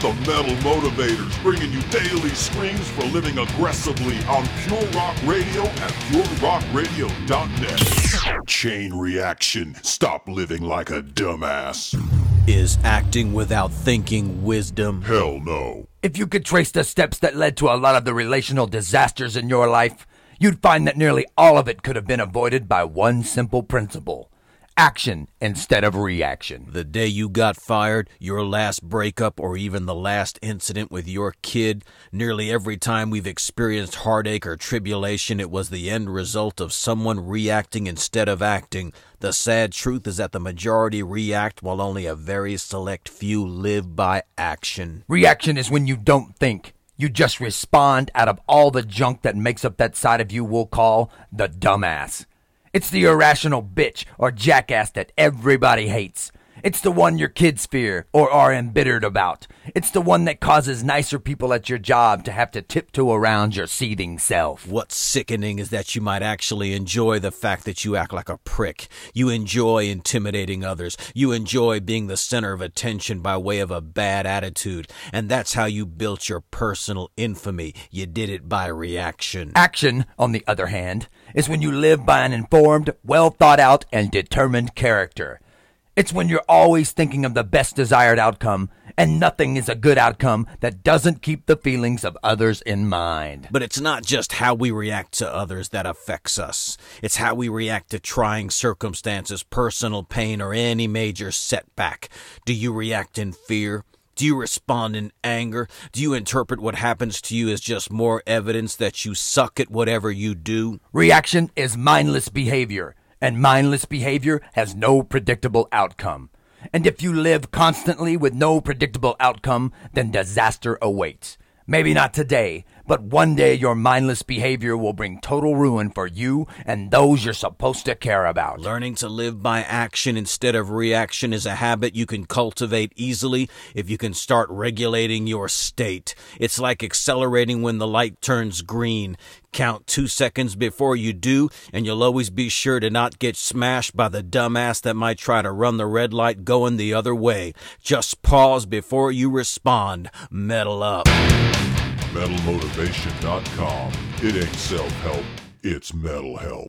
got the Metal Motivators bringing you daily screams for living aggressively on Pure Rock Radio at purerockradio.net. Chain reaction. Stop living like a dumbass. Is acting without thinking wisdom? Hell no. If you could trace the steps that led to a lot of the relational disasters in your life, you'd find that nearly all of it could have been avoided by one simple principle action instead of reaction. The day you got fired, your last breakup, or even the last incident with your kid, nearly every time we've experienced heartache or tribulation, it was the end result of someone reacting instead of acting. The sad truth is that the majority react while only a very select few live by action. Reaction is when you don't think. You just respond out of all the junk that makes up that side of you we'll call the dumbass. It's the irrational bitch or jackass that everybody hates. It's the one your kids fear or are embittered about. It's the one that causes nicer people at your job to have to tiptoe around your seething self. What's sickening is that you might actually enjoy the fact that you act like a prick. You enjoy intimidating others. You enjoy being the center of attention by way of a bad attitude. And that's how you built your personal infamy. You did it by reaction. Action, on the other hand, is when you live by an informed, well thought out, and determined character. It's when you're always thinking of the best desired outcome, and nothing is a good outcome that doesn't keep the feelings of others in mind. But it's not just how we react to others that affects us. It's how we react to trying circumstances, personal pain, or any major setback. Do you react in fear? Do you respond in anger? Do you interpret what happens to you as just more evidence that you suck at whatever you do? Reaction is mindless behavior, and mindless behavior has no predictable outcome. And if you live constantly with no predictable outcome, then disaster awaits. Maybe not today, but one day your mindless behavior will bring total ruin for you and those you're supposed to care about. Learning to live by action instead of reaction is a habit you can cultivate easily if you can start regulating your state. It's like accelerating when the light turns green. Count two seconds before you do, and you'll always be sure to not get smashed by the dumbass that might try to run the red light going the other way. Just pause before you respond. Metal up. MetalMotivation.com. It ain't self help, it's metal help.